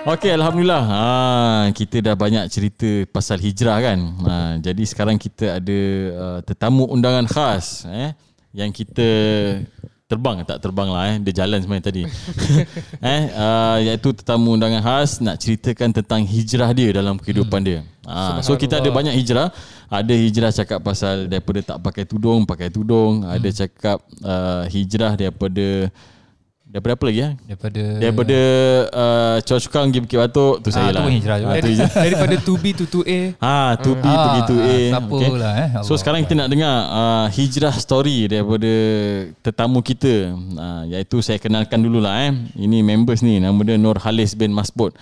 Okey, alhamdulillah. Ha, kita dah banyak cerita pasal hijrah kan. Ha, jadi sekarang kita ada uh, tetamu undangan khas eh yang kita terbang tak terbang lah eh dia jalan sebenarnya tadi eh uh, iaitu tetamu undangan khas nak ceritakan tentang hijrah dia dalam kehidupan hmm. dia uh, so kita ada banyak hijrah ada hijrah cakap pasal daripada tak pakai tudung pakai tudung hmm. ada cakap uh, hijrah daripada Daripada apa lagi ya? Daripada Daripada uh, Cocokang pergi Bukit Batuk Tu saya tu lah hijrah juga. Ah, tu hijrah. Daripada 2B to 2A. Ha, to B Ah, pergi to A. ah, siapa lah, eh? So Allah sekarang kita nak dengar uh, hijrah story daripada tetamu kita. Uh, iaitu saya kenalkan dululah eh. Ini members ni nama dia Nur Halis bin Masbud.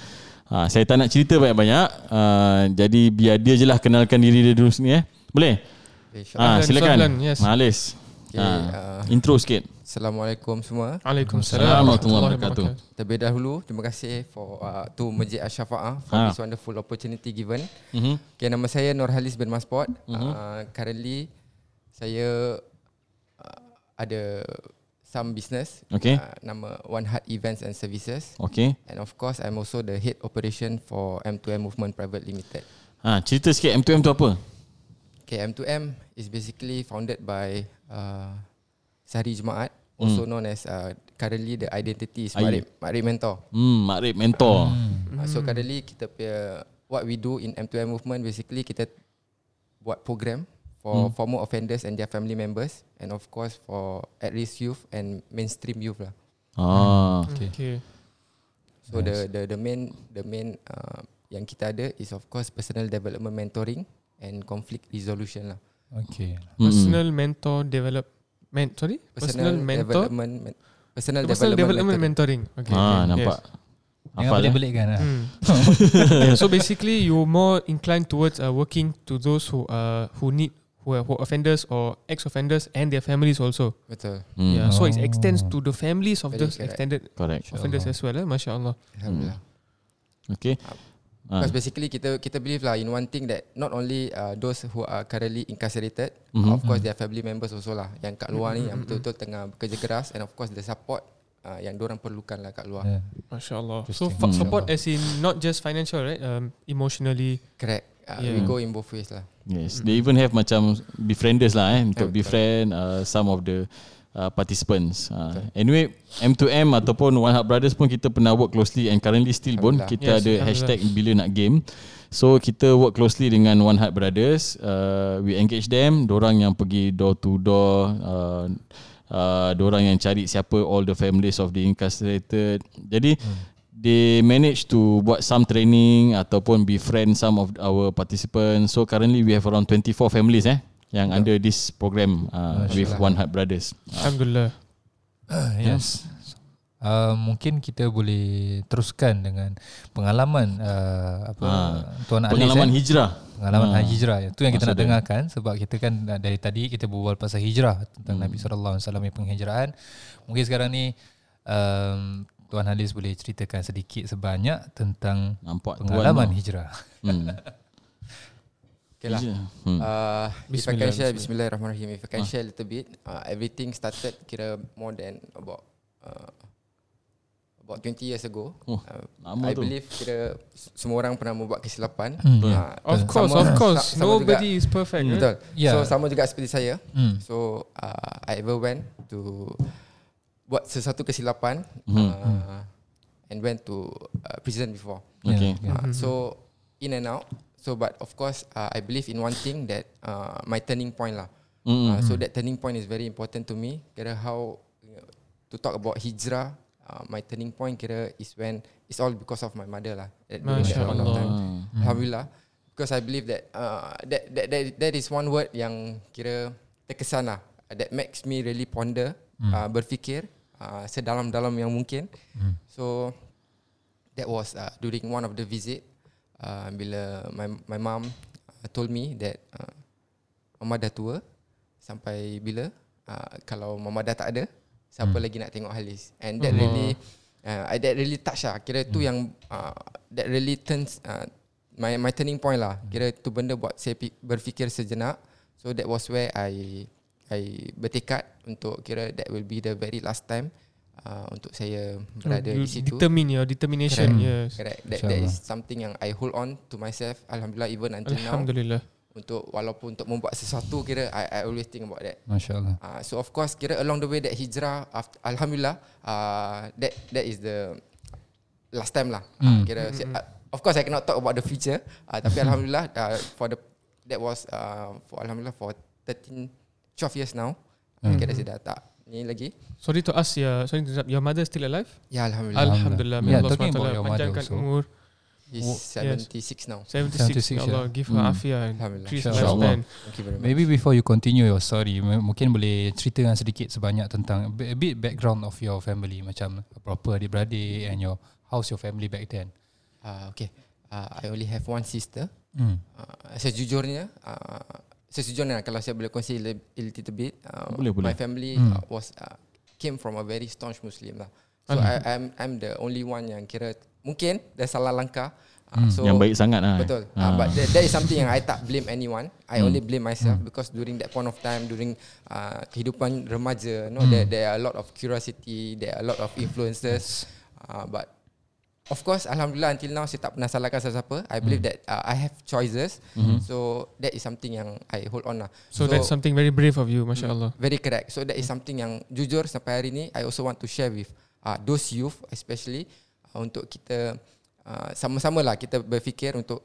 Uh, saya tak nak cerita banyak-banyak. Uh, jadi biar dia je lah kenalkan diri dia dulu sini eh. Boleh? Okay, Ah, Sahlan, silakan. sahlan, yes. Halis. Okay, Ah, uh, intro sikit. Assalamualaikum semua. Waalaikumsalam. Warahmatullahi wabarakatuh. Terlebih dahulu, terima kasih for uh, to Masjid Asy-Syafa'ah for Ah. this wonderful opportunity given. Mhm. Okay, nama saya Nur Halis bin Masport. Uh, currently, saya uh, ada some business. Okay. Uh, nama One Heart Events and Services. Okay. And of course, I'm also the head operation for M2M Movement Private Limited. Ha, cerita sikit M2M tu apa? Okay, M2M is basically founded by uh, Sehari Jumaat, also known as uh, currently the identity is. Makrib, Makrib Mentor. Hmm, Makrib Mentor. Uh, so currently kita punya what we do in M2M movement basically kita buat program for former offenders and their family members and of course for at risk youth and mainstream youth lah. Ah. Okay. okay. So the the the main the main uh, yang kita ada is of course personal development mentoring and conflict resolution lah. Okay. Personal mentor development. Sorry? Personal, mentor. development men- personal, Personal development mentoring. mentoring. Okay. Ah, okay. nampak. Jangan Hafal, eh? belik-belik kan lah. Hmm. so basically, you're more inclined towards uh, working to those who uh, who need who are, who are offenders or ex-offenders and their families also. Betul. Hmm. Yeah. So it Oh. extends to the families of Very those correct. extended Correct. offenders as well. Eh? Masya Allah. Alhamdulillah. Okay. Ah. Because basically kita kita believe lah in one thing that not only uh, those who are currently incarcerated, Mhm. of course their family members also lah yang kat luar ni yang betul-betul tengah bekerja keras and of course the support uh, yang orang perlukan lah kat luar. Yeah. Masya Allah. So Hmm. support as in not just financial, right? Um, emotionally. Correct. Uh, Yeah. We go in both ways lah. Yes, they even have macam befrienders lah eh untuk Yeah, befriend uh, some of the uh, participants. Uh, anyway, M2M ataupun One Heart Brothers pun kita pernah work closely and currently still pun kita Yes, ada hashtag bila nak game. So kita work closely dengan One Heart Brothers. Uh, we engage them, dorang yang pergi door to door uh, uh, dorang yang cari siapa all the families of the incarcerated. Jadi they manage to buat some training ataupun befriend some of our participants. So currently we have around 24 families eh yang under this program uh, with One Heart Brothers. Alhamdulillah. yes. Uh, mungkin kita boleh teruskan dengan pengalaman uh, apa Ah, Tuan Pengalaman eh? hijrah. pengalaman Ah. hijrah itu yang kita nak dia. dengarkan sebab kita kan uh, dari tadi kita berbual pasal hijrah tentang Hmm. Nabi sallallahu alaihi wasallam yang penghijrahan. Mungkin sekarang ni um, Tuan Halis boleh ceritakan sedikit sebanyak tentang Nampak pengalaman tuan. hijrah. Hmm. Okay lah. Hmm. Uh, if I Bismillah, can share, bismillah. Bismillahirrahmanirrahim. If I can share a little bit, uh, everything started kira more than about uh, about 20 years ago. Oh, uh, I tu. believe kira semua orang pernah membuat kesilapan. Hmm. Uh, Of course, sama- of course. sa- sama Nobody juga, is perfect. right? Betul. Yeah. So sama juga seperti saya. Hmm. So uh, I ever went to buat sesuatu kesilapan Hmm. uh, and went to uh, prison before. Okay. Yeah, Uh, so in and out. So but of course uh, I believe in one thing that uh, my turning point lah. Mm. Uh, so that turning point is very important to me. Kira how to talk about hijrah. Uh, my turning point kira is when it's all because of my mother lah. At Masya of time. Ah. Alhamdulillah. Because I believe that uh, that, that that that is one word yang kira terkesan lah. That makes me really ponder, uh, berfikir uh, sedalam-dalam yang mungkin. So that was uh, during one of the visit uh, bila my my mom uh, told me that uh, mama dah tua sampai bila uh, kalau mama dah tak ada siapa lagi nak tengok Halis? And that really uh, that really touch lah. Kira tu yang uh, that really turns uh, my my turning point lah. Kira tu benda buat saya berfikir sejenak. So that was where I I bertekad untuk kira that will be the very last time uh, untuk saya berada you di situ. determine your determination. Correct. Yes. Correct. That, that is something yang I hold on to myself. Alhamdulillah even until now. Alhamdulillah. Untuk walaupun untuk membuat sesuatu kira I, I always think about that. Masya Allah. Uh, so of course kira along the way that hijrah after, alhamdulillah uh, that that is the last time lah. Uh, kira mm-hmm. uh, of course I cannot talk about the future uh, tapi alhamdulillah uh, for the that was uh, for alhamdulillah for 13 12 years now. Mm-hmm. Kira saya dah tak ni lagi. Sorry to ask, ya, sorry to interrupt. Your mother still alive? Ya alhamdulillah. Alhamdulillah. May Yeah, Allah talking SWT about your mother also. umur. He's Oh, yes. 76 now. 76. 76, Ya Allah, yeah. give her Hmm. afia and Alhamdulillah. increase Allah. lifespan. Very much. Maybe before you continue your story, m- mungkin boleh ceritakan sedikit sebanyak tentang a bit background of your family macam berapa adik-beradik and your how's your family back then. Uh, okay. Uh, I only have one sister. Hmm. Uh, sejujurnya, uh, sejujurnya kalau saya boleh kongsi a little bit, uh, Boleh, boleh. my family Hmm. uh, was uh, came from a very staunch Muslim lah. So I, I'm I'm the only one yang kira mungkin dah salah langkah. Uh, so yang baik sangat lah. Betul. Ha. Uh, but that, that is something yang I tak blame anyone. I only blame myself because during that point of time, during uh, kehidupan remaja, no, there there are a lot of curiosity, there are a lot of influences. Uh, but of course, alhamdulillah until now saya tak pernah salahkan sesiapa. I believe that uh, I have choices. So that is something yang I hold on lah. So, that's something very brave of you, Masya Allah. Very correct. So that is something yang jujur sampai hari ni I also want to share with uh, those youth especially uh, untuk kita uh, sama-sama lah kita berfikir untuk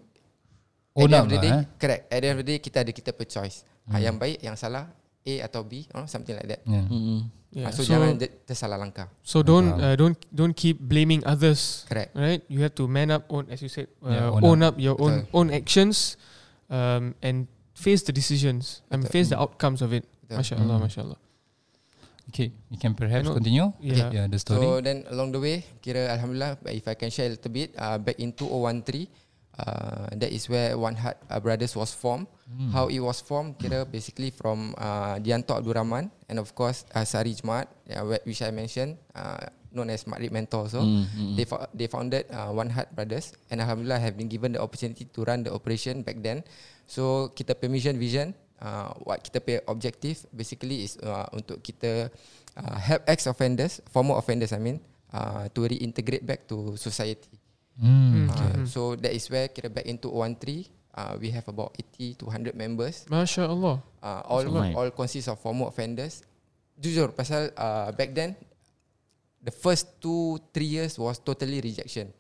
Own at the end of the lah, day, eh. correct. At the end of the day kita ada kita per choice. Uh, yang baik, yang salah A atau B, or something like that. Yeah. Mm-mm. Yeah. Uh, so, So, jangan tersalah langkah. so don't uh, don't don't keep blaming others. Correct. Right? You have to man up, own as you said, uh, Yeah, own own, up. your own Betul. own actions, um, and face the decisions and Betul. face the outcomes of it. Betul. Masya Allah, Mm. Masya Allah. Okay, you can perhaps You know, continue. yeah. yeah, the story. So then along the way, kira alhamdulillah if I can share a little bit, uh, back in 2013, uh, that is where One Heart uh, Brothers was formed. Hmm. How it was formed, kira basically from uh, Dianto Abdul Rahman and of course uh, Sari Jemaat, yeah, wh- which I mentioned, uh, known as Madrid Mentor. So Mm, mm. they fo- they founded uh, One Heart Brothers and alhamdulillah have been given the opportunity to run the operation back then. So kita permission vision, uh, what kita pay objective basically is uh, untuk kita uh, help ex offenders, former offenders I mean, uh, to reintegrate back to society. Hmm. Uh, so that is where kira back into 013 uh, we have about 80 to 100 members. Masya Allah. Uh, all Ramai. all consist of former offenders. Jujur pasal uh, back then the first two three years was totally rejection.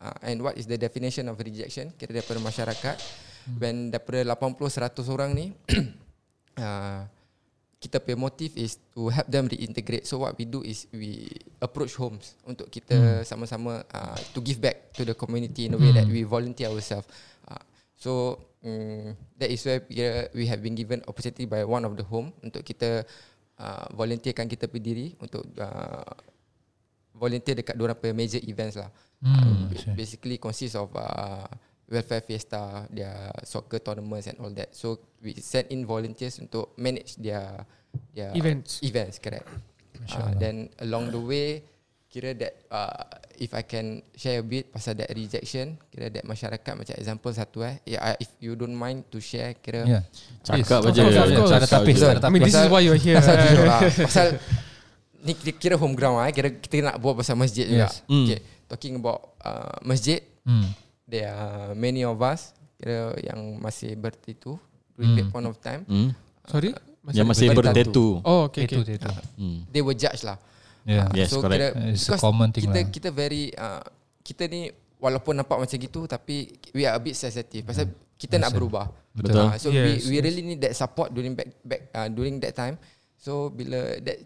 Uh, and what is the definition of rejection? Kira daripada masyarakat hmm. when daripada 80 100 orang ni uh, kita punya motive is to help them reintegrate. So what we do is we approach homes untuk kita hmm. sama-sama uh, to give back to the community in a way hmm. that we volunteer ourselves. Uh, so um, that is where we, uh, we have been given opportunity by one of the home untuk kita uh, volunteerkan kita berdiri untuk uh, volunteer dekat dua punya major events lah. Hmm, Uh, basically consists of uh, welfare fiesta, their soccer tournaments and all that. So we send in volunteers untuk manage their their Events. Events, correct. Uh, then along the way, kira that uh, if I can share a bit pasal that rejection, kira that masyarakat macam example satu eh, yeah, I- if you don't mind to share, kira Yeah. Cakap aja. Ada tapis, tak ada I mean, this is why you're here. Pasal jujur lah Pasal Ni kira, home ground lah eh. Kira kita nak buat pasal masjid juga Yes. Mm. okay. Talking about uh, masjid Hmm. There are many of us Kira yang masih bertitu During that point of time Mm. Sorry? Yang masih bertatu. bertatu. Oh, okay, Itu, okay. itu. Mm. They were judged lah Yeah. Yes, So correct. kira It's a common thing kita, lah. Kita very uh, Kita ni Walaupun nampak macam gitu Tapi We are a bit sensitive Pasal kita nak berubah Betul. Uh, so Yes, we we yes. really need that support during back back uh, during that time. So bila that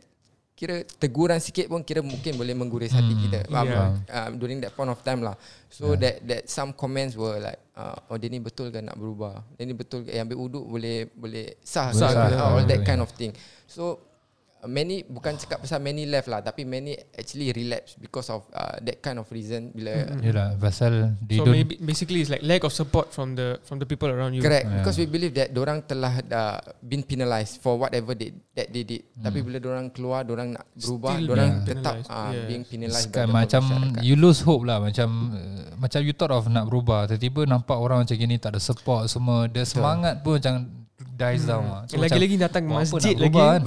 kira teguran sikit pun kira mungkin boleh mengguris hati kita. Yeah. Yeah. Uh, during that point of time lah. So yeah. that that some comments were like uh, oh dia ni betul ke nak berubah? Dia ni betul ke yang ambil uduk boleh boleh sah, Sah ke? Uh, all that Yeah. kind of thing. So many bukan cakap pasal many left lah tapi many actually relapse because of uh, that kind of reason bila Yelah, pasal they So don't maybe basically it's like lack of support from the from the people around you. Correct Yeah. because we believe that orang telah uh, been penalised for whatever they that they did. Hmm. Tapi bila orang keluar, orang nak berubah, orang being tetap uh, Yes. being penalised. Kan macam masyarakat. you lose hope lah macam uh, macam you thought of nak berubah tiba-tiba nampak orang macam gini tak ada support semua dia semangat pun macam dies down lah. So Lagi-lagi datang masjid lagi. kan?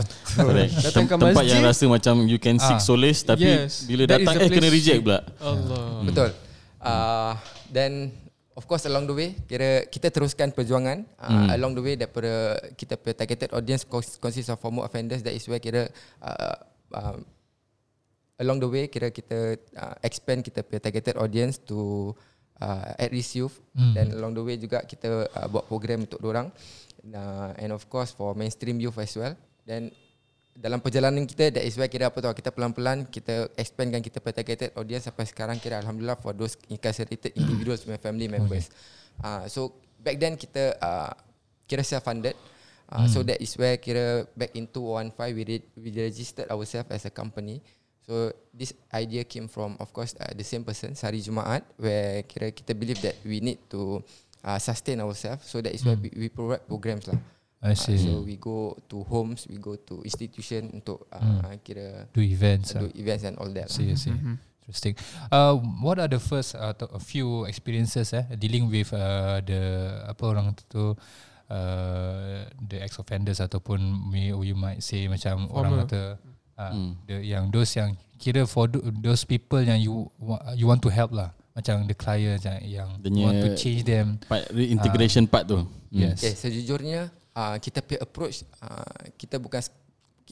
Datang ke tempat yang masjid. rasa macam you can seek Ah. solace tapi Yes, bila that datang eh kena reject pula. Allah. Betul. Uh, then of course along the way kira kita teruskan perjuangan uh, along the way daripada kita punya targeted audience cons- consists of former offenders that is where kira uh, uh, along the way kira kita uh, expand kita punya targeted audience to uh, at risk youth Hmm. dan along the way juga kita uh, buat program untuk orang uh, and of course for mainstream youth as well then dalam perjalanan kita that is where kira apa tahu kita pelan-pelan kita expandkan kita targeted audience sampai sekarang kira alhamdulillah for those incarcerated individuals my family members. Uh, so back then kita uh, kira self funded. Uh, So that is where kira back in 2015 we did, we registered ourselves as a company. So this idea came from of course uh, the same person Sari Jumaat where kira kita believe that we need to uh, sustain ourselves. So that is where we, we provide programs lah. I Uh, see. so we go to homes, we go to institution untuk uh, kira Do events. do ah. events and all that. I see, I see. Interesting. Uh, what are the first uh, to- a few experiences eh dealing with uh, the apa orang tu uh, the ex offenders ataupun we, you might say macam orang Former. kata uh, Hmm. the yang those yang kira for tho- those people yang you you want to help lah macam the clients yang, yang want to change them Part reintegration part tu. Hmm. yes Okay, sejujurnya uh, kita punya approach uh, kita bukan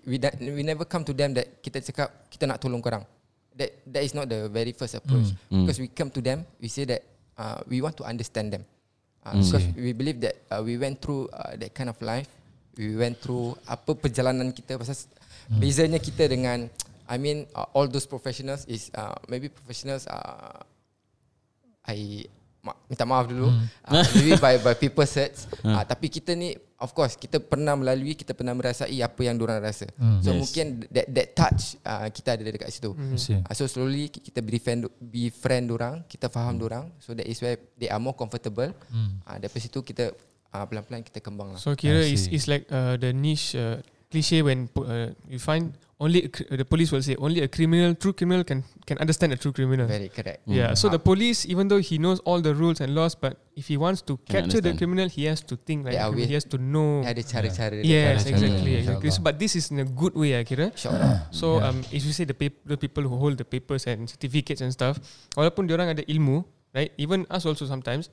we, da- we never come to them that kita cakap kita nak tolong korang. That that is not the very first approach Mm. because we come to them we say that uh, we want to understand them. Uh, Mm. Because we believe that uh, we went through uh, that kind of life. We went through apa perjalanan kita pasal s- bezanya kita dengan I mean uh, all those professionals is uh, maybe professionals uh, I ma- minta maaf dulu. Uh, maybe by by people search uh, tapi kita ni of course kita pernah melalui kita pernah merasai apa yang diorang rasa. Hmm. so Yes. mungkin that that touch uh, kita ada dekat situ. See. uh, so slowly kita befriend befriend orang kita faham orang so that is where they are more comfortable. Hmm. uh, dari situ kita uh, pelan-pelan kita kembang lah So kira is is like uh, the niche uh, cliche when uh, you find only a cr- the police will say only a criminal true criminal can can understand a true criminal. very correct Yeah, so the police, even though he knows all the rules and laws, but if he wants to Can capture the criminal, he has to think like Yeah, criminal. he has to know. ada cara-cara dia. Yes, Cara-cara, exactly, insyaAllah. exactly. So, but this is in a good way, I kira. InsyaAllah. So, Yeah. um, if you say the pap- the people who hold the papers and certificates and stuff, walaupun diorang ada ilmu, right? Even us also sometimes,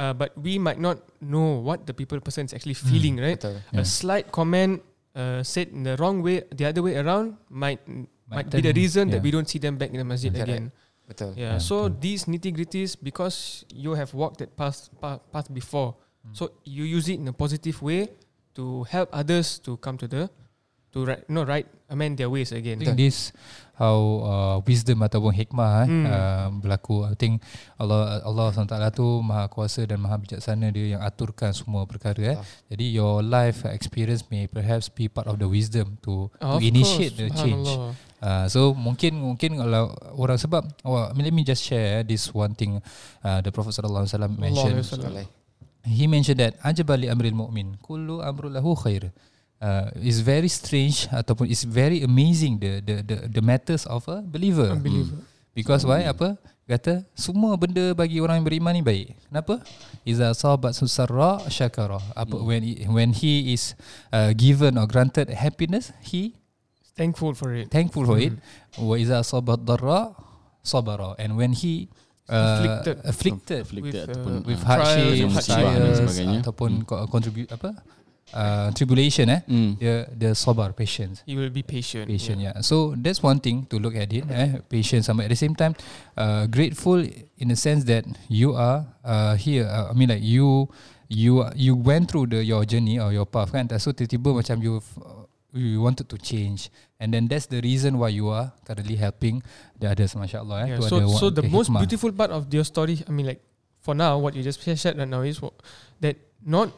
uh, but we might not know what the people person is actually feeling, right? Betul. Yeah. A slight comment uh, said in the wrong way, the other way around might might, be the reason that yeah. we don't see them back in the masjid Correct. again. Betul. Yeah. Yeah, so betul. these nitty gritties, because you have walked that path path, path before, so you use it in a positive way to help others to come to the to right, no right amend their ways I again. think this how uh, wisdom ataupun hikmah eh, Hmm. uh, berlaku. I think Allah Allah SWT tu maha kuasa dan maha bijaksana dia yang aturkan semua perkara eh. Ah. Jadi your life experience may perhaps be part of the wisdom to, to Of initiate course, the change. Uh, so mungkin mungkin kalau orang sebab oh, let me just share eh, this one thing uh, the Prophet sallallahu alaihi wasallam mentioned he mentioned that ajabali amril mu'min kullu amru lahu khair uh, is very strange ataupun is very amazing the the the, the matters of a believer. Unbeliever. because why? Apa? Kata semua benda bagi orang yang beriman ni baik. Kenapa? Iza sabat susarra syakara. Apa when he, when he is uh, given or granted happiness he Thankful for it. thankful for it. Wa iza sabat darra sabara. And when he uh, Afflicted. afflicted Afflicted With, uh, with hardship, trials, dan trials sebagainya. ataupun hmm. contribute apa uh, tribulation eh Hmm. dia dia sabar patience You will be patient. patient yeah. so that's one thing to look at it eh patience sama at the same time uh, grateful in the sense that you are uh, here uh, I mean like you you you went through the your journey or your path kan so tiba-tiba macam you you wanted to change and then that's the reason why you are currently helping the others mashallah eh Yeah, so so one- the most hikmah. beautiful part of your story, I mean, like for now, what you just shared right now is that not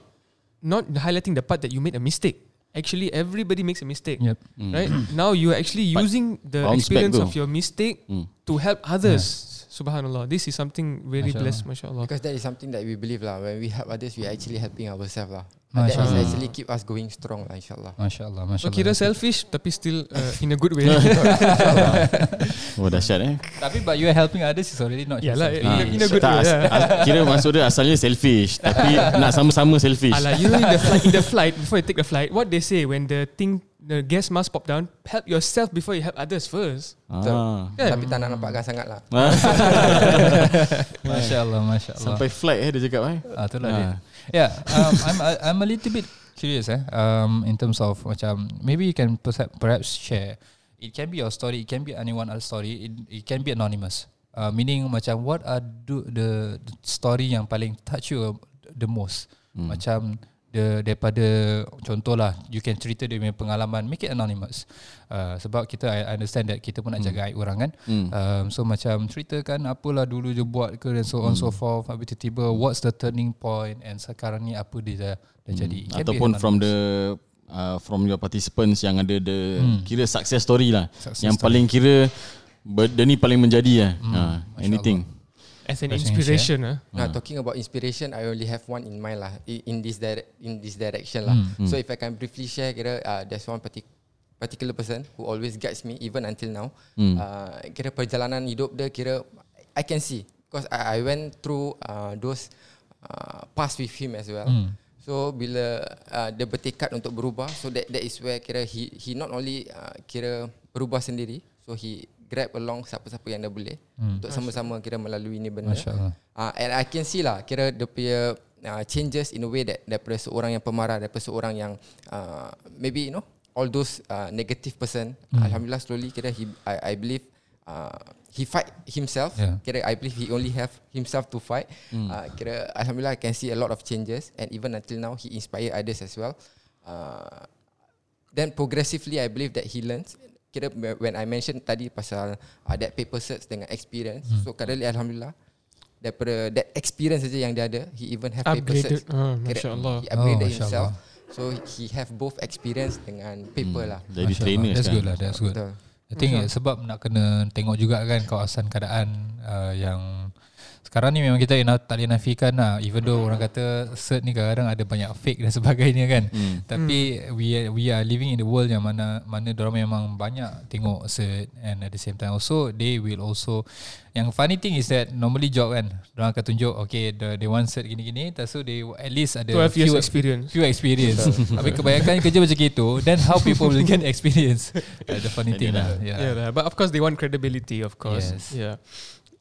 not highlighting the part that you made a mistake. Actually, everybody makes a mistake, yep Hmm. right? now you are actually But using the bounce back experience of your mistake Hmm. to help others. Subhanallah, this is something very Mashallah. blessed, mashallah. Because that is something that we believe lah. When we help others, we are actually helping ourselves lah. Uh, that is Masya-Allah. actually keep us going strong lah insyaAllah. Masya Allah, Masya So Allah. kira selfish tapi still uh, in a good way. Oh dahsyat eh. Tapi but you are helping others is already not Yalah, selfish. in a- in a good tak, way. as- as- Kira maksud dia asalnya selfish Tapi nak sama-sama selfish Alah, you in the flight, in the flight before you take the flight, what they say when the thing the gas mask pop down, help yourself before you help others first. ah. Kan? Tapi tak nak nampakkan sangat lah. Masya Allah, Masya Allah. Sampai flight eh dia cakap eh Ah, itulah Ah. dia. Yeah, um, I'm I'm a little bit curious eh. Um, in terms of macam maybe you can perhaps perhaps share. It can be your story. It can be anyone else's story. It, it can be anonymous. Uh, meaning macam what are do, the, the story yang paling touch you the most. Hmm. Macam the daripada contohlah you can cerita dia punya pengalaman make it anonymous. Uh, sebab kita I understand that kita pun nak jaga aib orang kan? Hmm. um, so macam ceritakan apalah dulu je buat ke dan so on so forth. Habis tiba-tiba what's the turning point and sekarang ni apa dia dah, dah jadi? It can Ataupun from the uh, From your participants Yang ada the Kira success story lah. Success Yang story. paling kira Dia ni paling menjadi lah. Uh, Anything As an inspiration. ah. Now talking about inspiration, I only have one in mind lah in this dire- in this direction lah. So if I can briefly share, kira uh, there's one partic- particular person who always guides me even until now. Uh, kira perjalanan hidup dia kira I can see because I, I went through uh, those uh, past with him as well. So bila uh, dia bertekad untuk berubah, so that that is where kira he he not only uh, kira berubah sendiri, so he grab along siapa-siapa yang dia boleh untuk sama-sama kira melalui ni benda. Uh, and I can see lah kira dia punya uh, changes in a way that daripada seorang yang pemarah daripada seorang yang uh, maybe you know all those uh, negative person Hmm. alhamdulillah slowly kira he I, I believe uh, he fight himself Yeah. kira I believe he only have himself to fight Hmm. uh, kira alhamdulillah I can see a lot of changes and even until now he inspire others as well uh, then progressively I believe that he learns kira when I mentioned tadi pasal uh, that paper certs dengan experience Hmm. so currently alhamdulillah daripada that experience saja yang dia ada he even have paper Upgraded. certs Ah, Kira Masya Allah. he upgraded Oh, himself Allah. so he have both experience dengan paper lah Jadi Masya trainer Allah. That's good lah That's good betul I think sebab nak kena tengok juga kan kawasan keadaan uh, yang sekarang ni memang kita nak, tak boleh nafikan lah even though orang kata cert ni kadang-kadang ada banyak fake dan sebagainya kan Hmm. tapi we are, we are living in the world yang mana mana orang memang banyak tengok cert and at the same time also they will also yang funny thing is that normally job kan orang akan tunjuk okay the, they want cert gini-gini so they at least ada 12 years few- experience. few experience tapi kebanyakan kerja macam itu then how people will get experience uh, the funny thing lah yeah. Yeah, lah. but of course they want credibility, of course. Yes. Yeah.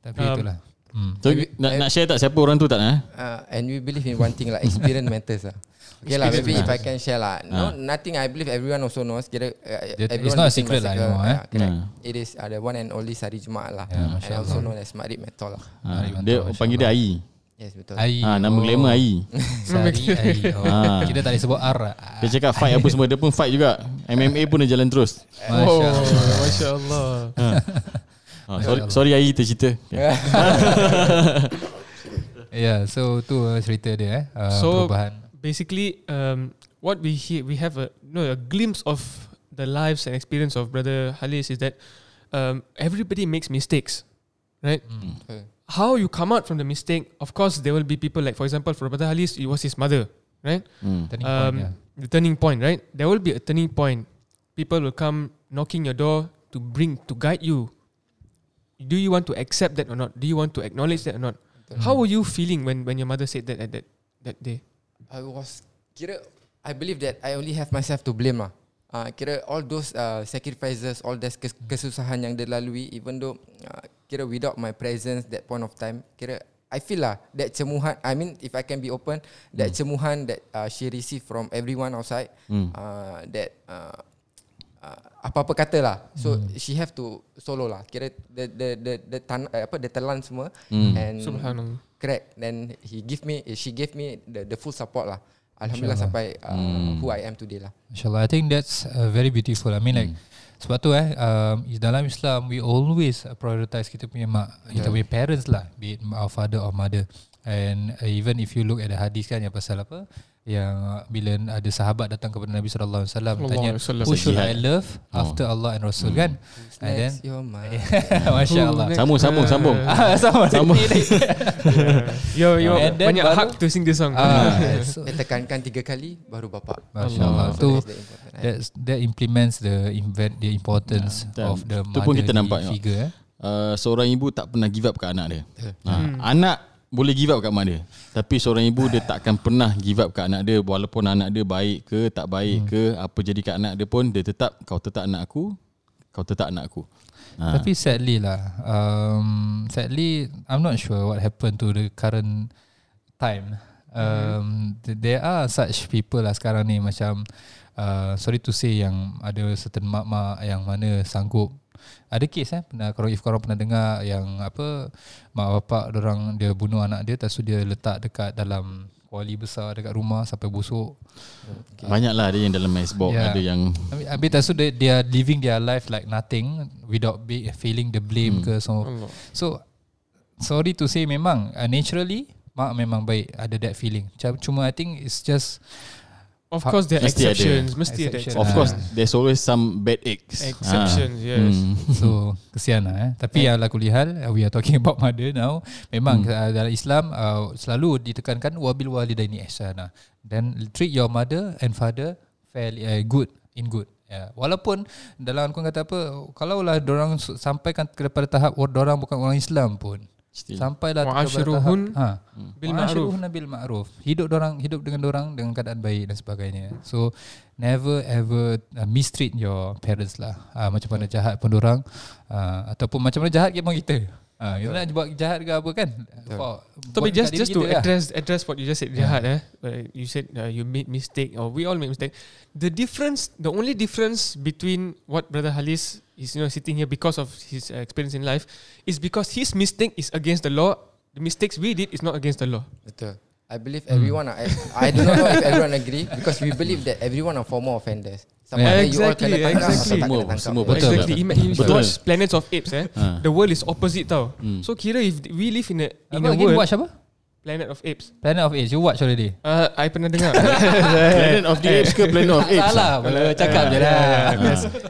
Tapi Um, itulah. Hmm. So nak, nak share tak Siapa orang tu tak eh? uh, and we believe in one thing lah experience matters lah Okay lah, maybe if I can share lah. No, nothing. I believe everyone also knows. Kira, uh, it's not a secret lah anymore, eh? yeah, correct. Hmm. It is uh, the one and only Sari Jumaat lah. Ya, and Masya also Allah. known as Madrid Metal lah. Mari dia panggil dia Ai. Yes, betul. Ai. Ha, nama oh. glamour Ai. Sari Ai. Oh. Ah. Kita tak boleh sebut R. lah. Dia cakap fight apa semua Dia pun fight juga MMA pun dia jalan terus Masya oh, Ha, Sorry, sorry Ai tercita okay. Ya, so tu uh, cerita dia eh. Uh, So perubahan. basically, um, what we hear, we have a you know a glimpse of the lives and experience of Brother Halis is that um, everybody makes mistakes, right? Betul. How you come out from the mistake? Of course, there will be people like, for example, for Brother Halis, it was his mother, right? hmm. Turning point, um, yeah. the turning point, right? There will be a turning point. People will come knocking your door to bring to guide you. Do you want to accept that or not? Do you want to acknowledge that or not? How were you feeling when, when your mother said that at that that day? I was kira I believe that I only have myself to blame lah. Uh, kira all those uh, sacrifices, all those kes- kesusahan yang dia lalui, even though uh, kira without my presence that point of time, kira I feel lah that cemuhan. I mean, if I can be open, that cemuhan that uh, she received from everyone outside, Hmm. uh, that uh, apa-apa kata lah. So she have to solo lah. Kira the the the the tan, uh, apa the telan semua. Hmm. and Subhanallah. crack. Then he give me she gave me the the full support lah. Alhamdulillah sampai uh, who I am today lah. InsyaAllah I think that's uh, very beautiful. I mean like Sebab tu eh um, Dalam Islam We always prioritize Kita punya mak Kita punya parents lah. Be it our father or mother. And uh, even if you look at the hadis kan Yang pasal apa yang uh, bila ada sahabat datang kepada Nabi sallallahu alaihi wasallam tanya who should I love Oh. after Allah and Rasul kan and then Next, your mind. Masya-Allah Sambung sambung sambung. Ah, sama Sama. Yo yo And then banyak baru- hak to sing this song. ah, so, Dia tekankan tiga kali baru bapak. Masya-Allah tu the that's, that implements the invent the importance Ya, of the tu pun kita motherly nampak, ya. figure eh. Uh, seorang ibu tak pernah give up kat anak dia. Ha, anak boleh give up kat mak dia. Tapi seorang ibu dia takkan pernah give up kat anak dia walaupun anak dia baik ke tak baik ke apa jadi kat anak dia pun dia tetap kau tetap anak aku, kau tetap anak aku. Ha. Tapi sadly lah um, Sadly I'm not sure what happened to the current time um, th- There are such people lah sekarang ni Macam uh, Sorry to say yang Ada certain mak-mak yang mana sanggup ada kes eh pernah kalau if korang pernah dengar yang apa mak bapak orang dia bunuh anak dia lepas tu dia letak dekat dalam kuali besar dekat rumah sampai busuk Banyaklah ada yang dalam icebox, Ya. ada yang Habis lepas tu they, they are living their life like nothing without be, feeling the blame ke so Allah. so sorry to say memang uh, naturally mak memang baik ada that feeling. Cuma I think it's just Of course there are Mesti ada. exceptions, mesti ada of course there's always some bad eggs. Exceptions, Ha. yes. Hmm. so kesian lah eh. Tapi yang ala kulihal uh, we are talking about mother now. Memang hmm. uh, dalam Islam uh, selalu ditekankan wabil walidaini ihsana. Then treat your mother and father fairly uh, good in good. Ya. Walaupun dalam Al-Quran kata apa Kalaulah orang sampaikan kepada tahap orang bukan orang Islam pun Still. Sampailah kepada Wa'ashiruhun tahap ha. bil ma'ruf. Bil ma'ruf Hidup orang hidup dengan orang dengan keadaan baik dan sebagainya So never ever uh, mistreat your parents lah uh, Macam mana jahat pun orang uh, Ataupun macam mana jahat pun kita uh, Kita nak buat jahat ke apa kan Tapi buat just just to lah. address address what you just said, jahat eh. Uh, you said uh, you made mistake or we all make mistake. The difference, the only difference between what brother Halis is you know sitting here because of his uh, experience in life is because his mistake is against the law. The mistakes we did is not against the law. Betul. I believe everyone are, I, I do not know if everyone agree because we believe that everyone are former offenders. Sama Yeah. ada you all Exactly, kena tangkap exactly. kena Semua- tangkap. semua Betul. exactly. Ima- If you Betul. watch Planets of Apes, eh, Ha. the world is opposite tau. Hmm. So kira if we live in a in Apa a world watch apa? Planet of Apes. Planet of Apes You watch already Uh, I pernah dengar. Planet of the Apes ke Planet of Apes? Salah Boleh cakap je lah.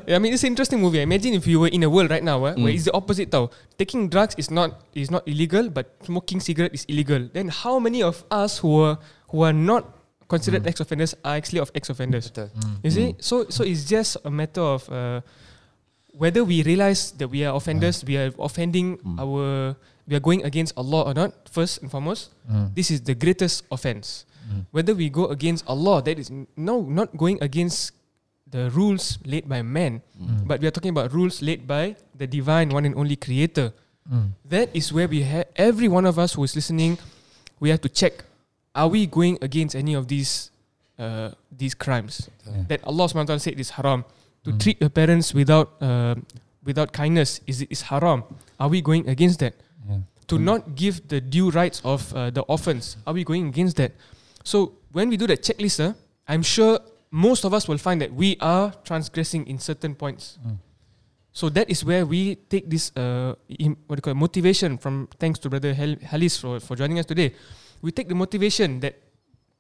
I mean, it's an interesting movie. Imagine if you were in a world right now, eh, where it's the opposite. Tau. Taking drugs is not is not illegal, but smoking cigarette is illegal. Then how many of us who are who are not considered mm. ex offenders are actually of ex offenders? Betul. Mm. You see, mm. so so it's just a matter of uh, whether we realize that we are offenders, we are offending our, we are going against Allah or not. First and foremost, Hmm. this is the greatest offense. Whether we go against Allah, that is no, not going against the rules laid by man, but we are talking about rules laid by the divine one and only Creator. That is where we have every one of us who is listening. We have to check: Are we going against any of these uh, these crimes Yeah. that Allah SWT said is haram? To treat your parents without uh, without kindness is is haram. Are we going against that? Yeah. To not give the due rights of uh, the orphans, are we going against that? So when we do that checklist, uh, I'm sure most of us will find that we are transgressing in certain points. So that is where we take this uh, im- what do you call it, motivation from thanks to brother Hal- Halis for, for joining us today. We take the motivation that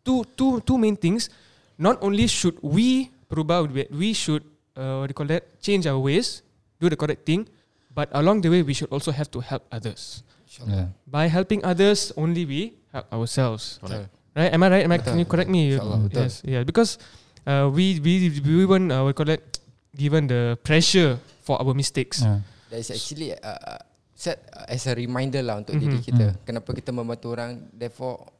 two two two main things. Not only should we berubah, we- we should uh, what do you call that change our ways, do the correct thing, but along the way we should also have to help others. Yeah. By helping others, only we help ourselves. Betul. Right? Am I right? Am I, can you correct me? InsyaAllah, betul. Yes. Yeah. Because uh, we we we weren't uh, what do you call it given the pressure for our mistakes. Yeah. That is actually uh, set uh, as a reminder lah untuk Mhm. diri kita. Kenapa kita membantu orang. Therefore,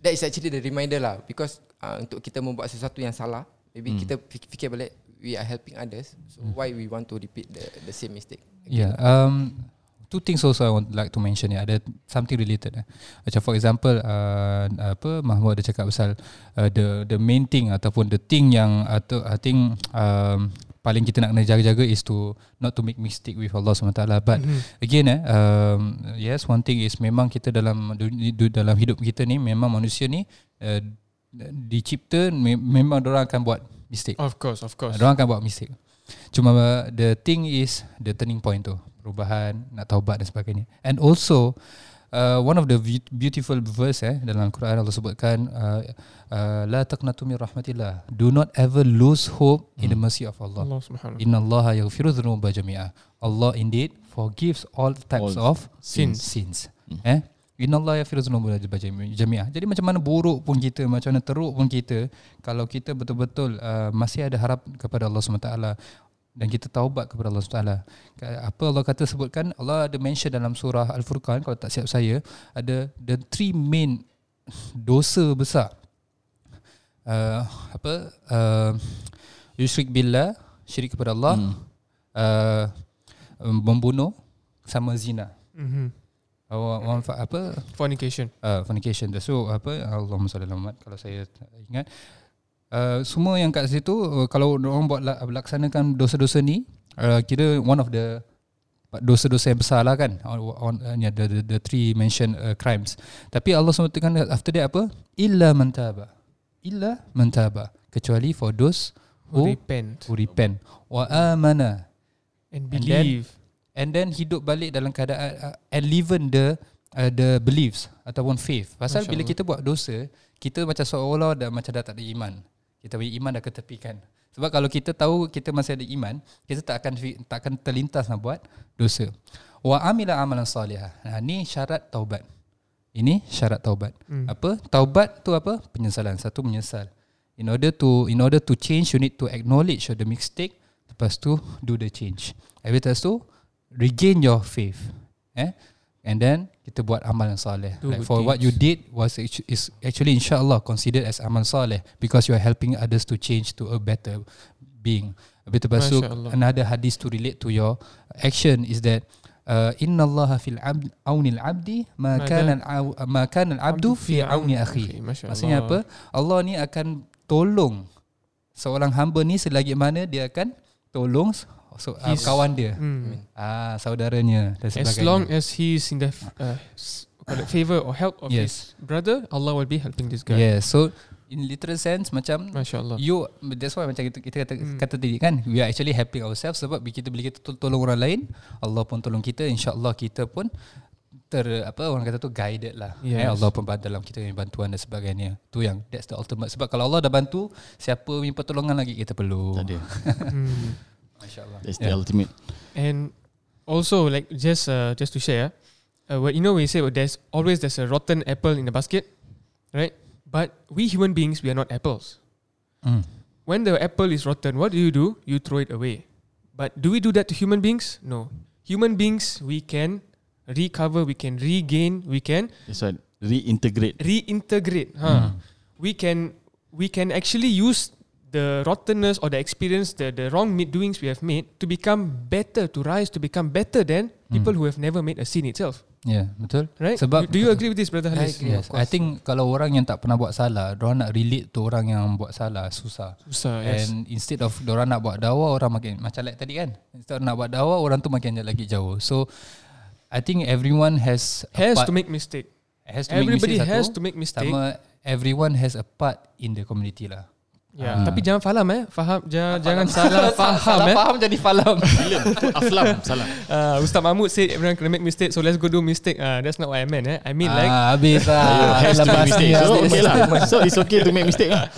that is actually the reminder lah. Because uh, untuk kita membuat sesuatu yang salah, maybe kita fik- fikir balik, we are helping others. So why we want to repeat the the same mistake? Yeah. Um, two things also I want like to mention ya. Ada something related. Eh. Macam for example, uh, apa Mahmud ada cakap pasal uh, the the main thing ataupun the thing yang atau I think um, paling kita nak kena jaga-jaga is to not to make mistake with Allah SWT. But Mhm. again eh, um, yes one thing is memang kita dalam dalam hidup kita ni memang manusia ni uh, dicipta me- memang orang akan buat mistake. Of course, of course. Orang akan buat mistake. Cuma uh, the thing is the turning point tu, perubahan, nak taubat dan sebagainya. And also uh, one of the be- beautiful verse eh dalam Quran Allah sebutkan uh, uh, la taqnatu min rahmatillah. Do not ever lose hope in the mercy of Allah. Allah subhanahu Inna Allah yaghfiru dhunuba jami'a. Allah indeed forgives all types All of sins. sins. Eh? Inna Allah yaghfiru dhunuba jami'a. Jadi macam mana buruk pun kita, macam mana teruk pun kita, kalau kita betul-betul uh, masih ada harap kepada Allah SWT dan kita taubat kepada Allah SWT. Apa Allah kata sebutkan, Allah ada mention dalam surah Al-Furqan, kalau tak siap saya, ada the three main dosa besar. Uh, apa? Uh, yusyrik billah, syirik kepada Allah, Hmm. uh, membunuh sama zina. Mhm. Uh, apa Fornication. uh, fornication so apa Allahumma salli ala Muhammad kalau saya ingat uh, semua yang kat situ uh, kalau orang buat la- laksanakan dosa-dosa ni uh, kira one of the dosa-dosa yang besar lah kan on, on, uh, ni ada the, the three mention uh, crimes tapi Allah sebutkan after that apa illa man taba illa man taba kecuali for those Who who, repent who repent wa amana and then- believe. and then hidup balik dalam keadaan uh, and live in the uh, the beliefs ataupun faith. Pasal Masya bila Allah. kita buat dosa, kita macam seolah dah macam dah tak ada iman. Kita punya iman dah ketepikan. Sebab kalau kita tahu kita masih ada iman, kita tak akan tak akan terlintas nak buat dosa. Wa amila amalan salihah. Nah, ni syarat taubat. Ini syarat taubat. Hmm. Apa? Taubat tu apa? Penyesalan. Satu menyesal. In order to in order to change you need to acknowledge the mistake lepas tu do the change. Lepas tu regain your faith. Eh? And then kita buat amal yang soleh. Do Like for what you did was is actually insyaallah considered as amal soleh because you are helping others to change to a better being. Habis tu Masya Allah. another hadis to relate to your action is that uh, inna Allah fil abd aunil abdi ma kana ma kana al abdu fi auni akhi. Maksudnya apa? Allah ni akan tolong seorang hamba ni selagi mana dia akan tolong so, uh, kawan dia. Hmm. Ah saudaranya dan As sebagainya. long as he is in the f- uh, favor or help of Yes. his brother, Allah will be helping this guy. Yeah, so in literal sense macam Masya Allah. you that's why macam kita, kita kata, Hmm. kata tadi kan we are actually helping ourselves sebab bila kita bila kita tol- tolong orang lain Allah pun tolong kita insyaallah kita pun ter apa orang kata tu guided lah Yes. eh, Allah pun bantu dalam kita punya bantuan dan sebagainya tu yang that's the ultimate sebab kalau Allah dah bantu siapa punya pertolongan lagi kita perlu Tak ada. Hmm. Masyaallah That's the ultimate. And also, like just uh, just to share, uh, what you know, we say well, there's always there's a rotten apple in the basket, right? But we human beings, we are not apples. mm. When the apple is rotten, what do you do? You throw it away. But do we do that to human beings? No. Human beings, we can recover, we can regain, we can That's why reintegrate. reintegrate. Huh? We can we can actually use the rottenness or the experience, the, the wrong doings we have made to become better, to rise, to become better than people who have never made a sin itself. yeah betul Right? Sebab- do you agree with this, brother I Halis? agree. yes I think kalau orang yang tak pernah buat salah orang nak relate to orang yang buat salah susah Susah, yes. And instead of orang nak buat dakwah orang makin macam like tadi kan. Instead of nak buat dakwah orang tu makin lagi jauh. So I think everyone has a has part, to make mistake. has to make Everybody mistake has satu, to make mistake. Sama everyone has a part in the community lah. Ya, Ah. tapi jangan faham eh. Faham jangan jangan salah faham salah eh. faham jadi. Film tu aflam salah. Uh, Ustaz Mahmud said everyone can make mistake, so let's go do mistake. Uh, that's not what I meant. Eh. I mean like ah, habis lah. has to mistake. So okay lah. So it's okay to make mistake lah.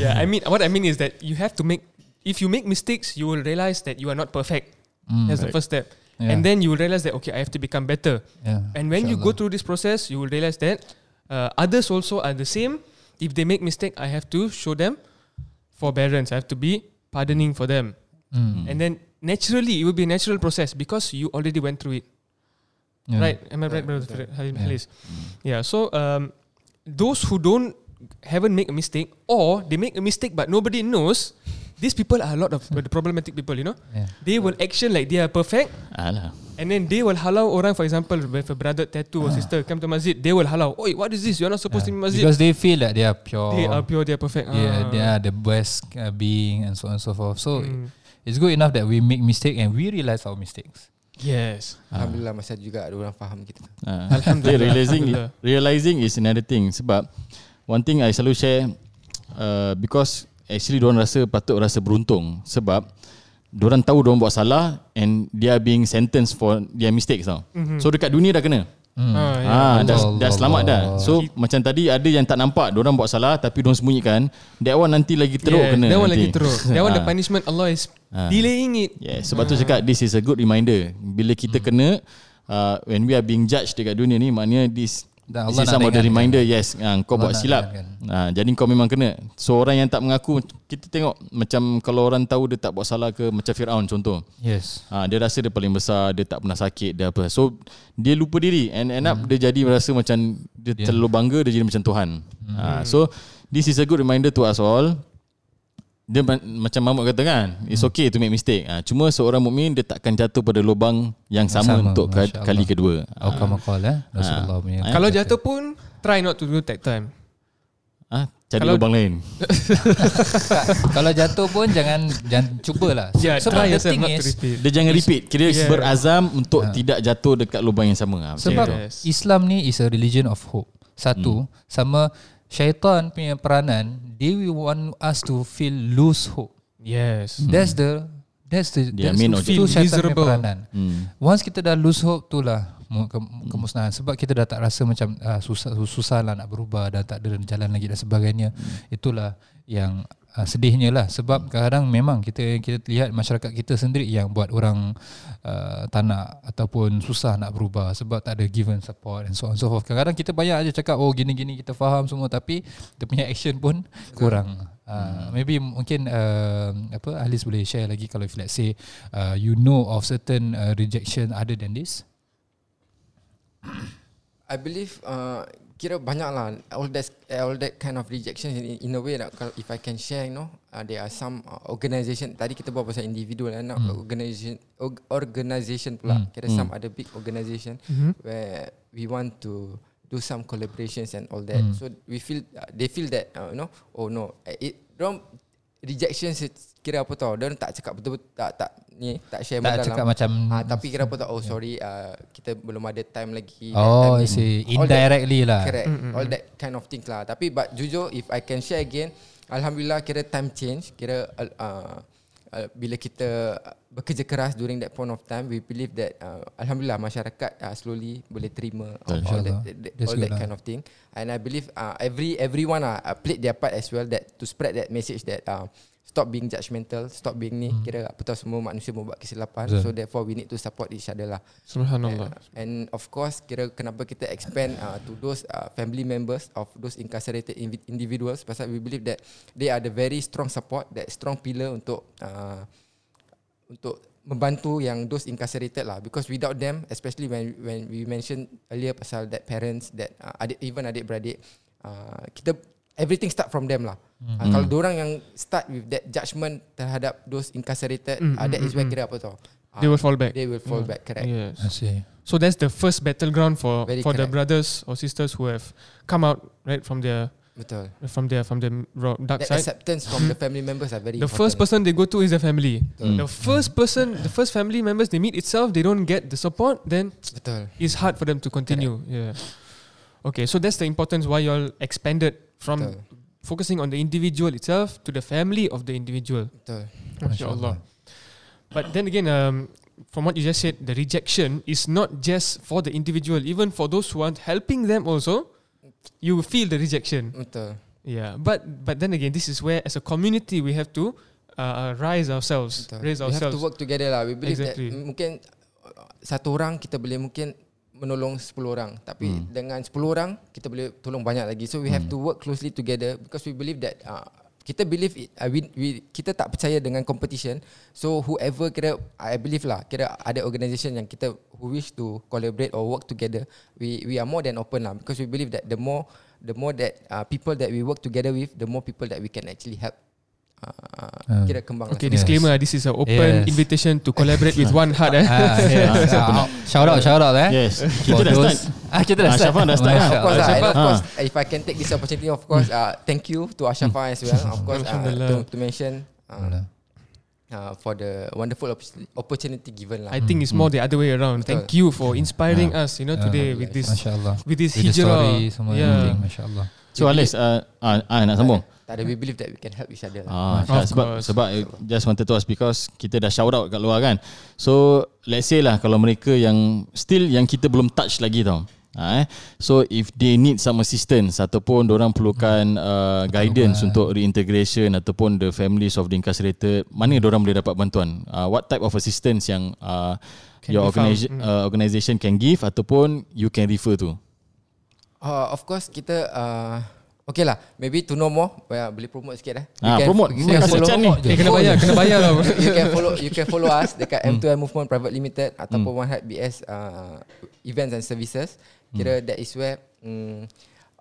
yeah, I mean what I mean is that you have to make if you make mistakes, you will realize that you are not perfect. Mm, That's the first step. Yeah. And then you will realize that okay, I have to become better. yeah, And when you go through this process, you will realize that uh, others also are the same. If they make mistake, I have to show them forbearance. I have to be pardoning for them. Mm, And then naturally, it will be a natural process because you already went through it. yeah. Right? Am I right, brother Betul. Halim Yeah. Yeah. So um, those who don't haven't make a mistake or they make a mistake but nobody knows, these people are a lot of the problematic people. You know, Yeah. they will action like they are perfect, Alah. and then they will halau orang. For example, if a brother tattoo or sister come to masjid, they will halau. Oh, what is this? You're not supposed to be in masjid. Because they feel that they are pure. they are pure. They are perfect. Yeah, Ah. they are the best uh, being and so on and so forth. So Mm. it's good enough that we make mistake and we realize our mistakes. Yes. Alhamdulillah masih juga ada orang faham kita. Ah. Alhamdulillah. Realizing Alhamdulillah. realizing is another thing sebab one thing I selalu share uh, because actually diorang rasa patut rasa beruntung sebab diorang tahu diorang buat salah and they are being sentenced for their mistakes tau. Mhm. So dekat dunia dah kena. Ah, ya. Ah, dah, Allah dah selamat dah. Allah. So macam tadi ada yang tak nampak, orang buat salah tapi orang sembunyikan. That one nanti lagi teruk Yeah, kena. That one nanti. lagi teruk. That one the Ah. punishment Allah is Ah. delaying it. Yeah, sebab tu cakap this is a good reminder. Bila kita Hmm. kena uh, when we are being judged dekat dunia ni maknanya this This Allah is nak the ringankan. reminder yes uh, kau Allah buat silap. Uh, jadi kau memang kena. So orang yang tak mengaku kita tengok macam kalau orang tahu dia tak buat salah ke macam Firaun contoh. Yes. Ha, dia rasa dia paling besar, dia tak pernah sakit, dia apa. So dia lupa diri and end Hmm. up dia jadi rasa macam dia Ya. terlalu bangga, dia jadi macam Tuhan. Hmm. Ha, so this is a good reminder to us all. Dia ma- macam Mahmud kata kan, it's Hmm. okay to make mistake. Ha, cuma seorang mukmin dia takkan jatuh pada lubang yang sama, sama, untuk ka- Masya kali kedua. Kama qala eh Rasulullah punya. Ah. Kalau jatuh pun try not to do that time. Ha, cari Kalau- lubang lain. Kalau jatuh pun jangan jangan cubalah. Yeah, Sebab try the thing is repeat. Dia jangan repeat. Kira Yeah. berazam untuk tidak jatuh dekat lubang yang sama. Ha, sebab. Yes. Islam ni is a religion of hope. Satu, sama syaitan punya peranan, they will want us to feel lose hope. Yes. That's the that's the that's feel syaitan punya peranan. Hmm. Once kita dah lose hope tu lah mu- ke, kemusnahan sebab kita dah tak rasa macam uh, susah susah lah nak berubah dan tak ada jalan lagi dan sebagainya. Itulah yang uh, sedihnya lah sebab kadang memang kita kita lihat masyarakat kita sendiri yang buat orang uh, tak nak ataupun susah nak berubah sebab tak ada given support and so on so forth. Kadang-kadang kita banyak aja cakap oh gini-gini kita faham semua tapi dia punya action pun kurang. Uh, maybe mungkin uh, apa Ahlis boleh share lagi kalau if let's say uh, you know of certain uh, rejection other than this I believe uh, kira banyak lah all that all that kind of rejection in, in a way that kalau if I can share you know uh, there are some uh, organisation tadi kita buat pasal individual and hmm. organisation org, organisation pula hmm. kira hmm. some other big organisation hmm. where we want to do some collaborations and all that hmm. so we feel uh, they feel that uh, you know oh no it don't rejection se- kira apa tau dia tak cakap betul-betul tak tak ni tak share tak cakap macam Ah, tapi kira apa tak oh sorry uh, kita belum ada time lagi oh time I see. All that- indirectly lah. Correct All that kind of things lah. Tapi but jujur If I can share again Alhamdulillah kira time change. Kira uh, uh, uh, Bila kita Bekerja keras During that point of time We believe that uh, Alhamdulillah masyarakat uh, Slowly boleh terima All, all that, that, That's all that lah. kind of thing. And I believe uh, Every Everyone uh, uh, Played their part as well That to spread that message That uh, Stop being judgmental Stop being ni Kira apa tahu semua manusia Membuat kesilapan. Betul. So therefore we need to support each other lah. Subhanallah. Uh, and of course, kira kenapa kita expand uh, to those uh, family members of those incarcerated individuals. Pasal we believe that they are the very strong support, that strong pillar untuk uh, untuk membantu yang those incarcerated lah. Because without them especially when when we mentioned earlier pasal that parents that uh, adik even adik beradik uh, kita everything start from them lah mm. uh, kalau orang yang start with that judgement terhadap those incarcerated Mm, uh, that mm, is where mm, kira apa tau They will fall back. they will fall back correct Yes. I see So that's the first battleground for Very for the correct. brothers or sisters who have come out right from their betul from their from the dark that side. acceptance from the family members are very The important. first person they go to is the family. Mm. The first person, the first family members they meet itself, they don't get the support, then betul it's hard for them to continue. Yeah. Okay, so that's the importance why you all expanded from betul focusing on the individual itself to the family of the individual. betul MashaAllah. But then again, um, from what you just said, the rejection is not just for the individual, even for those who aren't helping them also, you feel the rejection. betul Yeah, but but then again, this is where as a community we have to uh, rise ourselves, betul raise we have to work together lah we believe Exactly. that mungkin uh, satu orang kita boleh mungkin menolong 10 orang tapi Hmm. dengan 10 orang kita boleh tolong banyak lagi so we have Hmm. to work closely together because we believe that uh, kita believe it, uh, we, we, kita tak percaya dengan competition so whoever kira I believe lah kira ada organisation yang kita who wish to collaborate or work together we we are more than open lah because we believe that the more the more that uh, people that we work together with the more people that we can actually help uh, kira kembang Okay, lah. disclaimer. This is an open Yes. invitation to collaborate with One Heart. Eh? Ah, yeah. Ah, shout out, shout out eh. Yes. For Kita dah those- start. Ah, kita dah Ah, start. Syafan dah start. Of course, lah, of course, if I can take this opportunity, of course, uh, thank you to Ashafa as well. Of course, uh, to, to mention uh, uh, for the wonderful opportunity- opportunity given lah. I think it's more the other way around. Betul. Thank you for inspiring Ah. us, you know, today with this with this With the hijrah. story semua Yeah. everything, Masya Allah. So Alex, uh, ah, ah, nak sambung? Tak ada, we believe that we can help each other. lah. Ah, Of tak, sebab course. sebab eh, just wanted to ask because kita dah shout out kat luar kan. So let's say lah kalau mereka yang still yang kita belum touch lagi tau. Ha, eh. So if they need some assistance ataupun orang perlukan uh, guidance untuk reintegration ataupun the families of the incarcerated, mana orang boleh dapat bantuan? Uh, what type of assistance yang uh, Can your found. organization, uh, organisation can give ataupun you can refer to? Uh, of course kita uh, Okay lah Maybe to know more uh, Boleh promote sikit eh You Ah, can- promote. you can follow- ni. Eh kena bayar, kena bayar lah. you can follow you can follow us dekat Hmm. M2M Movement Private Limited ataupun One Heart BS uh, events and services. Kira Hmm. that is where um,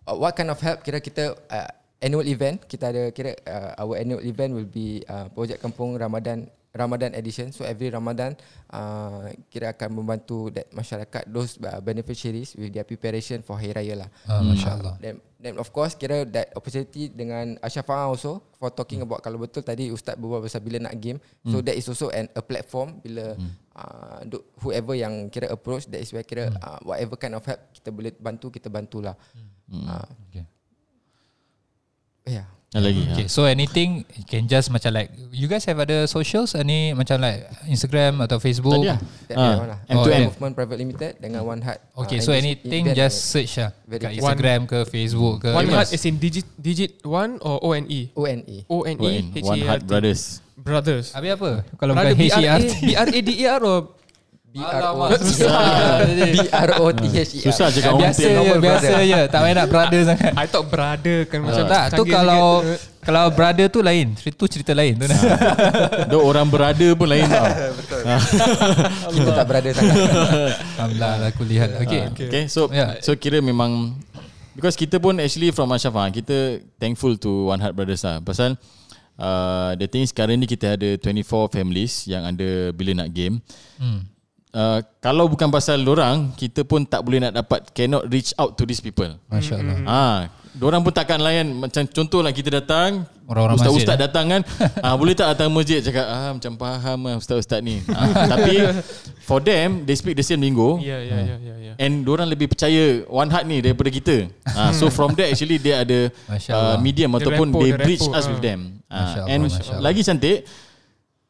uh, what kind of help kira kita uh, annual event kita ada kira uh, our annual event will be uh, projek kampung Ramadan Ramadan edition. So every Ramadan uh, kira akan membantu that masyarakat those uh, beneficiaries with their preparation for Hari Raya lah. Ah, Masya Allah. Then, then of course kira that opportunity dengan Ashrafah also for talking about kalau betul tadi Ustaz berbual pasal bila nak game. So that is also an a platform bila uh, do- whoever yang kira approach that is where kira uh, whatever kind of help kita boleh bantu kita bantulah. Uh, Okay. yeah. Lagi. Okay, so anything you can just macam like you guys have other socials any macam like Instagram atau Facebook? Tadi lah. That Ah, one lah. M2M. M2M Movement Private Limited dengan One Heart. Okay, uh, so anything just search lah kat. Instagram ke Facebook ke. One heart is in digit digit one or O N E. ONE. O N E One, H One A R Heart T. Brothers. Brothers. Habis apa? Kalau bukan B R A H-E-R-T. B R A D E R or B R O T susah. B R O T H E. Susah cakap orang Biasa je, normal biasa brother. je. Tak payah nak brother sangat. I thought brother kan macam tak, tu kalau kalau brother tu lain. Itu cerita lain tu. Dia orang berada pun lain tau. Kita tak berada sangat. Alhamdulillah aku lihat. Okay. Okay. So Yeah. so kira memang because kita pun actually from Ashrafah kita thankful to One Heart Brothers lah. Pasal uh, the thing is sekarang ni kita ada 24 families yang ada bila nak game. Hmm. Uh, kalau bukan pasal orang kita pun tak boleh nak dapat cannot reach out to these people. Masya Allah. Ah, Diorang pun takkan layan Macam contohlah kita datang Orang-orang Ustaz-ustaz masjid, eh? datang kan ah, Boleh tak datang masjid Cakap ah, macam faham lah Ustaz-ustaz ni ah, Tapi For them They speak the same lingo Ya ya ya ya ya. And diorang lebih percaya One Heart ni daripada kita ah, So from there actually Dia ada uh. Medium The Ataupun rapport, they the bridge us ah. with them Masya ah, Allah, And Masya Allah. lagi cantik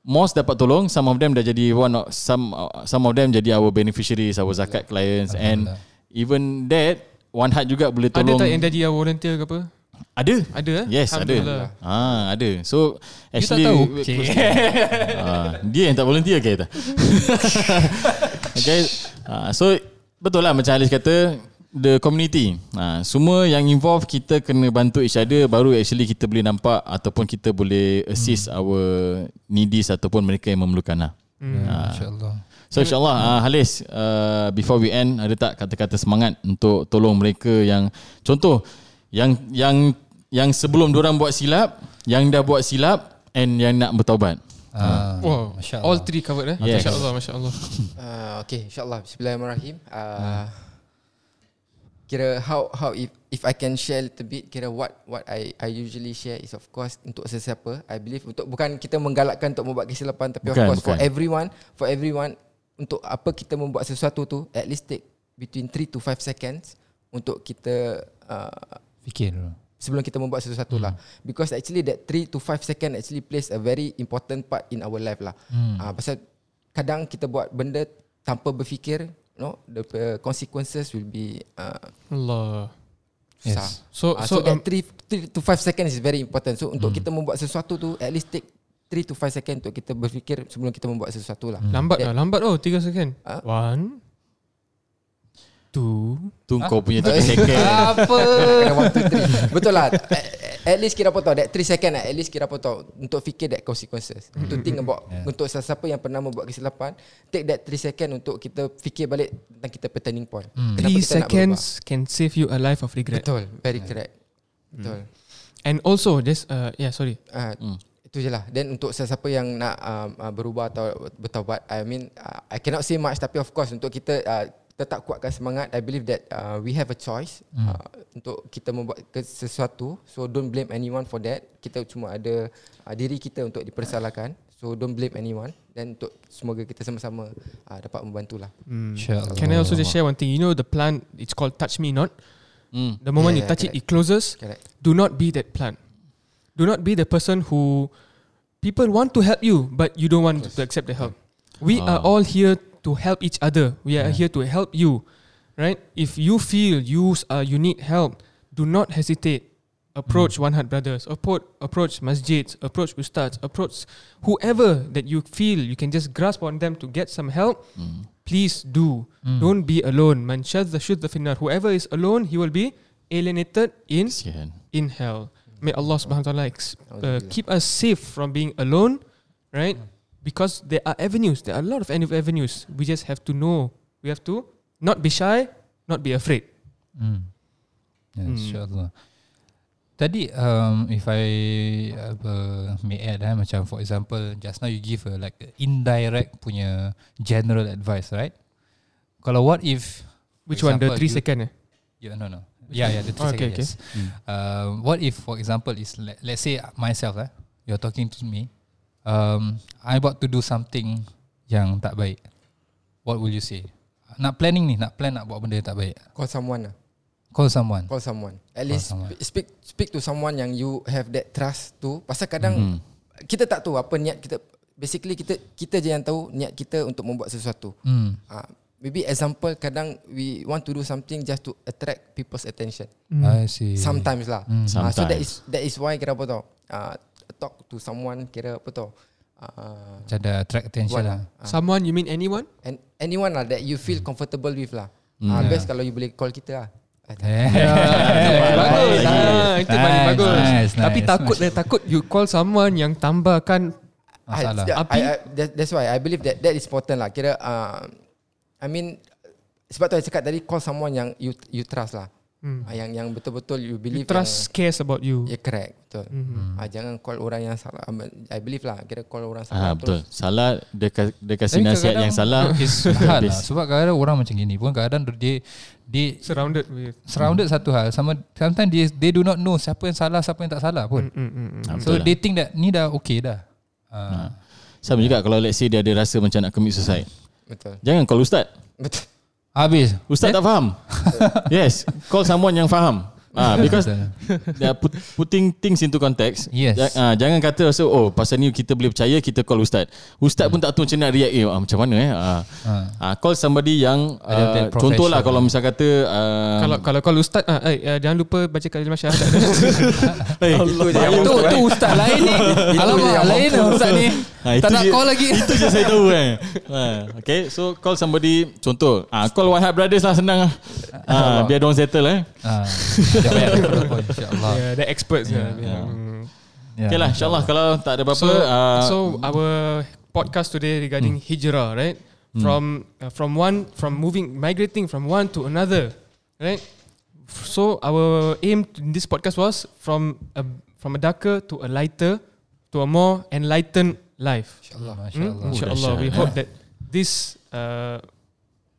Mos dapat tolong Some of them dah jadi one of, some uh, some of them jadi our beneficiaries Our zakat clients And even that One Heart juga boleh Ada tolong tak yang jadi volunteer ke apa? Ada Ada eh? Yes ada Alhamdulillah. ah, Ada So You tak actually tahu? Okay. ah, Dia yang tak volunteer ke kita Okay ah, So Betul lah macam Alice kata The community ah, Semua yang involved Kita kena bantu each other Baru actually kita boleh nampak Ataupun kita boleh Assist Hmm. our Needies Ataupun mereka yang memerlukan lah Ya, Masya Allah. So insyaAllah uh, Halis uh, Before we end Ada tak kata-kata semangat Untuk tolong mereka yang Contoh Yang Yang Yang sebelum orang buat silap Yang dah buat silap And yang nak bertaubat Ah, Wow. Masya All Allah. three covered eh? Yes. Masya Allah, Masya Allah. Uh, okay, insyaAllah. Bismillahirrahmanirrahim. Uh, Kira how how if if I can share a little bit kira what what I I usually share is of course untuk sesiapa I believe untuk bukan kita menggalakkan untuk membuat kesilapan tapi Bukan, of course for bukan. everyone for everyone untuk apa kita membuat sesuatu tu at least take between 3 to 5 seconds untuk kita uh, Fikir dulu. sebelum kita membuat sesuatu lah because actually that 3 to 5 second actually plays a very important part in our life lah hmm. uh, pasal kadang kita buat benda tanpa berfikir no the uh, consequences will be uh, Allah. Yes. So, uh, so, so, that um, 3, 3 to 5 seconds is very important. So untuk kita membuat sesuatu tu at least take 3 to 5 second untuk kita berfikir sebelum kita membuat sesuatu lah. Lambat That- lah, lambat. Oh, tiga second. Ah. One, two, Tu kau punya 3 second. Apa? Betul lah at, least kira apa tau That 3 second lah At least kira apa tau Untuk fikir that consequences. Untuk think about Yeah. Untuk sesiapa yang pernah membuat kesilapan Take that 3 second Untuk kita fikir balik Tentang kita turning point. Kenapa three kita nak seconds can save you a life of regret. Betul Very correct. Betul. And also, this, uh, yeah, sorry. Ah, Itu je lah. Then untuk sesiapa yang nak um, uh, berubah atau bertaubat I mean uh, I cannot say much Tapi of course untuk kita uh, tetap kuatkan semangat I believe that uh, we have a choice uh, Untuk kita membuat sesuatu So don't blame anyone for that Kita cuma ada uh, diri kita untuk dipersalahkan So don't blame anyone Dan untuk semoga kita sama-sama uh, dapat membantulah Allah. Can I also just share one thing? You know the plant, it's called touch me not. Hmm. The moment Yeah, you touch correct. it, it closes. Correct Do not be that plant. Do not be the person who people want to help you, but you don't want to accept the help. We are Ah. all here to help each other. We are here to help you. right? If you feel you uh, you need help, do not hesitate. Approach One Heart Brothers. Approach approach masjids. Approach ustads. Approach whoever that you feel you can just grasp on them to get some help. Hmm. Please do. Don't be alone. Man shadda shudda finnar. Whoever is alone, he will be alienated in in hell. May Allah Subhanahu wa Taala ex- uh, keep us safe from being alone, right? Because there are avenues. There are a lot of avenues. We just have to know. We have to not be shy, not be afraid. Hmm. Yeah, Hmm. InsyaAllah. Tadi um, if I apa, may add eh, macam for example just now you give a like a indirect punya general advice right? Kalau what if Which one? The three you- second? Eh? Yeah, no, no. Yeah, yeah, the three Okay, second, yes. Um, what if, for example, is let, let's say myself, eh, you're talking to me, um, I about to do something yang tak baik. What will you say? Nak planning ni, nak plan nak buat benda yang tak baik. Call someone lah. Call someone. Call someone. At least someone. speak speak to someone yang you have that trust tu. Pasal kadang Mhm. kita tak tahu apa niat kita. Basically kita kita je yang tahu niat kita untuk membuat sesuatu. Hmm. Uh, maybe example kadang we want to do something just to attract people's attention. I see. Sometimes lah. Hmm. Uh, so that Sometimes. is that is why apa tau? Uh, talk to someone kira apa tau? Uh, Macam ada attract attention Buat lah. Someone? You mean anyone? and anyone lah that you feel comfortable with lah. Hmm. Uh, Yeah. best kalau you boleh call kita lah. Eh. bagus. Ah, itu paling Nice, bagus. nice, Tapi nice. takut eh, takut you call someone yang tambahkan Masalah. I, I? I, that, that's why I believe that that is important lah. Kira, uh, I mean, sebab tu saya cakap tadi call someone yang you you trust lah. Hmm. Uh, yang yang betul-betul you you believe trust cares about you. yang, ya correct betul. Mhm. Uh, jangan call orang yang salah. I believe lah. Kira call orang salah. Ah, betul. Salah dia, ka- dia kasih Tapi nasihat yang salah. is hard lah. Sebab kadang-kadang orang macam gini pun kadang dia dia Surrounded with. surrounded satu hal sama sometimes they, they do not know siapa yang salah siapa yang tak salah pun. Mm, mm, mm, mm. Ah, So betul lah. they think that ni dah okay dah. Uh, Sama juga kalau let's say dia ada rasa macam nak commit suicide. Betul. Jangan call ustaz. Betul. Habis. Ustaz tak faham. yes, call someone yang faham. Ah, because they are put, putting things into context. Yes. Ja, ah, jangan kata rasa oh pasal ni kita boleh percaya kita call ustaz. Ustaz pun tak tahu macam nak react eh ah, macam mana eh. Ah, Ah. ah, call somebody yang uh, contohlah kalau misal kata uh, Kalau kalau kalau ustaz ah, eh, eh, jangan lupa baca kalimah syahadat. hey, Itu je yang Tu tu ustaz lain ni. Alamak lain ustaz ni. Ah, Tak itu nak je- call lagi. Itu je saya tahu kan. Ah, okay, so call somebody contoh. Ah, call One Heart Brothers lah senang lah. Ah, biar diorang settle eh. Ah, point insya-Allah. yeah, the experts. Yeah, Yeah. yeah. Ya, Okay lah, insyaAllah kalau tak ada apa-apa. So, ah, so our podcast today regarding hijrah, right? From uh, from one from moving migrating from one to another, right? So our aim in this podcast was from a from a darker to a lighter to a more enlightened life. InsyaAllah. Hmm? InsyaAllah. Inshallah, we hope eh. that this uh,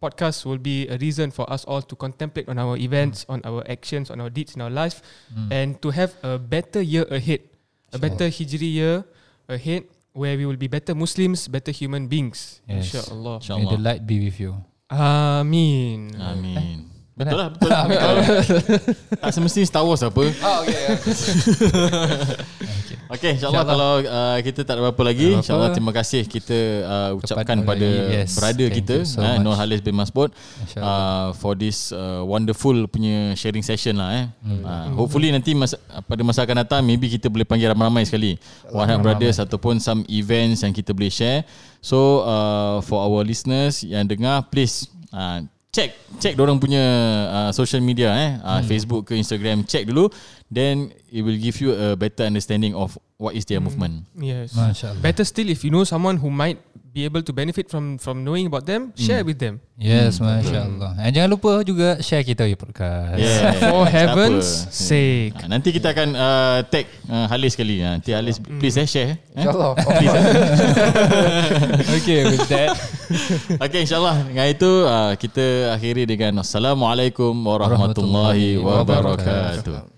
podcast will be a reason for us all to contemplate on our events, on our actions, on our deeds in our life, Hmm. and to have a better year ahead, a better Hijri year ahead, where we will be better Muslims, better human beings. Yes. Inshallah. May the InsyaAllah. light be with you. Amin. Amin. Benar? Betul lah, betul lah. betul. tak semestinya Star Wars apa. Oh, okay. Okay, insyaAllah kalau uh, kita tak ada apa-apa lagi, insyaAllah terima kasih kita uh, ucapkan Kepada- pada yes, brother thank kita, so eh. Nur Halis bin Masbud uh, for this uh, wonderful punya sharing session lah eh. Hmm. Uh, hopefully nanti masa, pada masa akan datang maybe kita boleh panggil ramai-ramai sekali. One Heart Brothers ataupun some events yang kita boleh share. So uh, for our listeners yang dengar please uh, check check orang punya uh, social media eh uh, Hmm. Facebook ke Instagram check dulu then it will give you a better understanding of what is their movement. Yes. Masya Allah. Better still, if you know someone who might be able to benefit from from knowing about them, share with them. Yes, Masya Allah. And jangan lupa juga share kita punya podcast. Yeah. For heaven's Siapa? sake. Nanti kita akan uh, tag uh, Halis sekali. Ah, Nanti Halis please eh, share. Eh? InsyaAllah. okay, with that. Okay insyaAllah Dengan itu uh, kita akhiri dengan Assalamualaikum warahmatullahi Warahmatullahi wabarakatuh.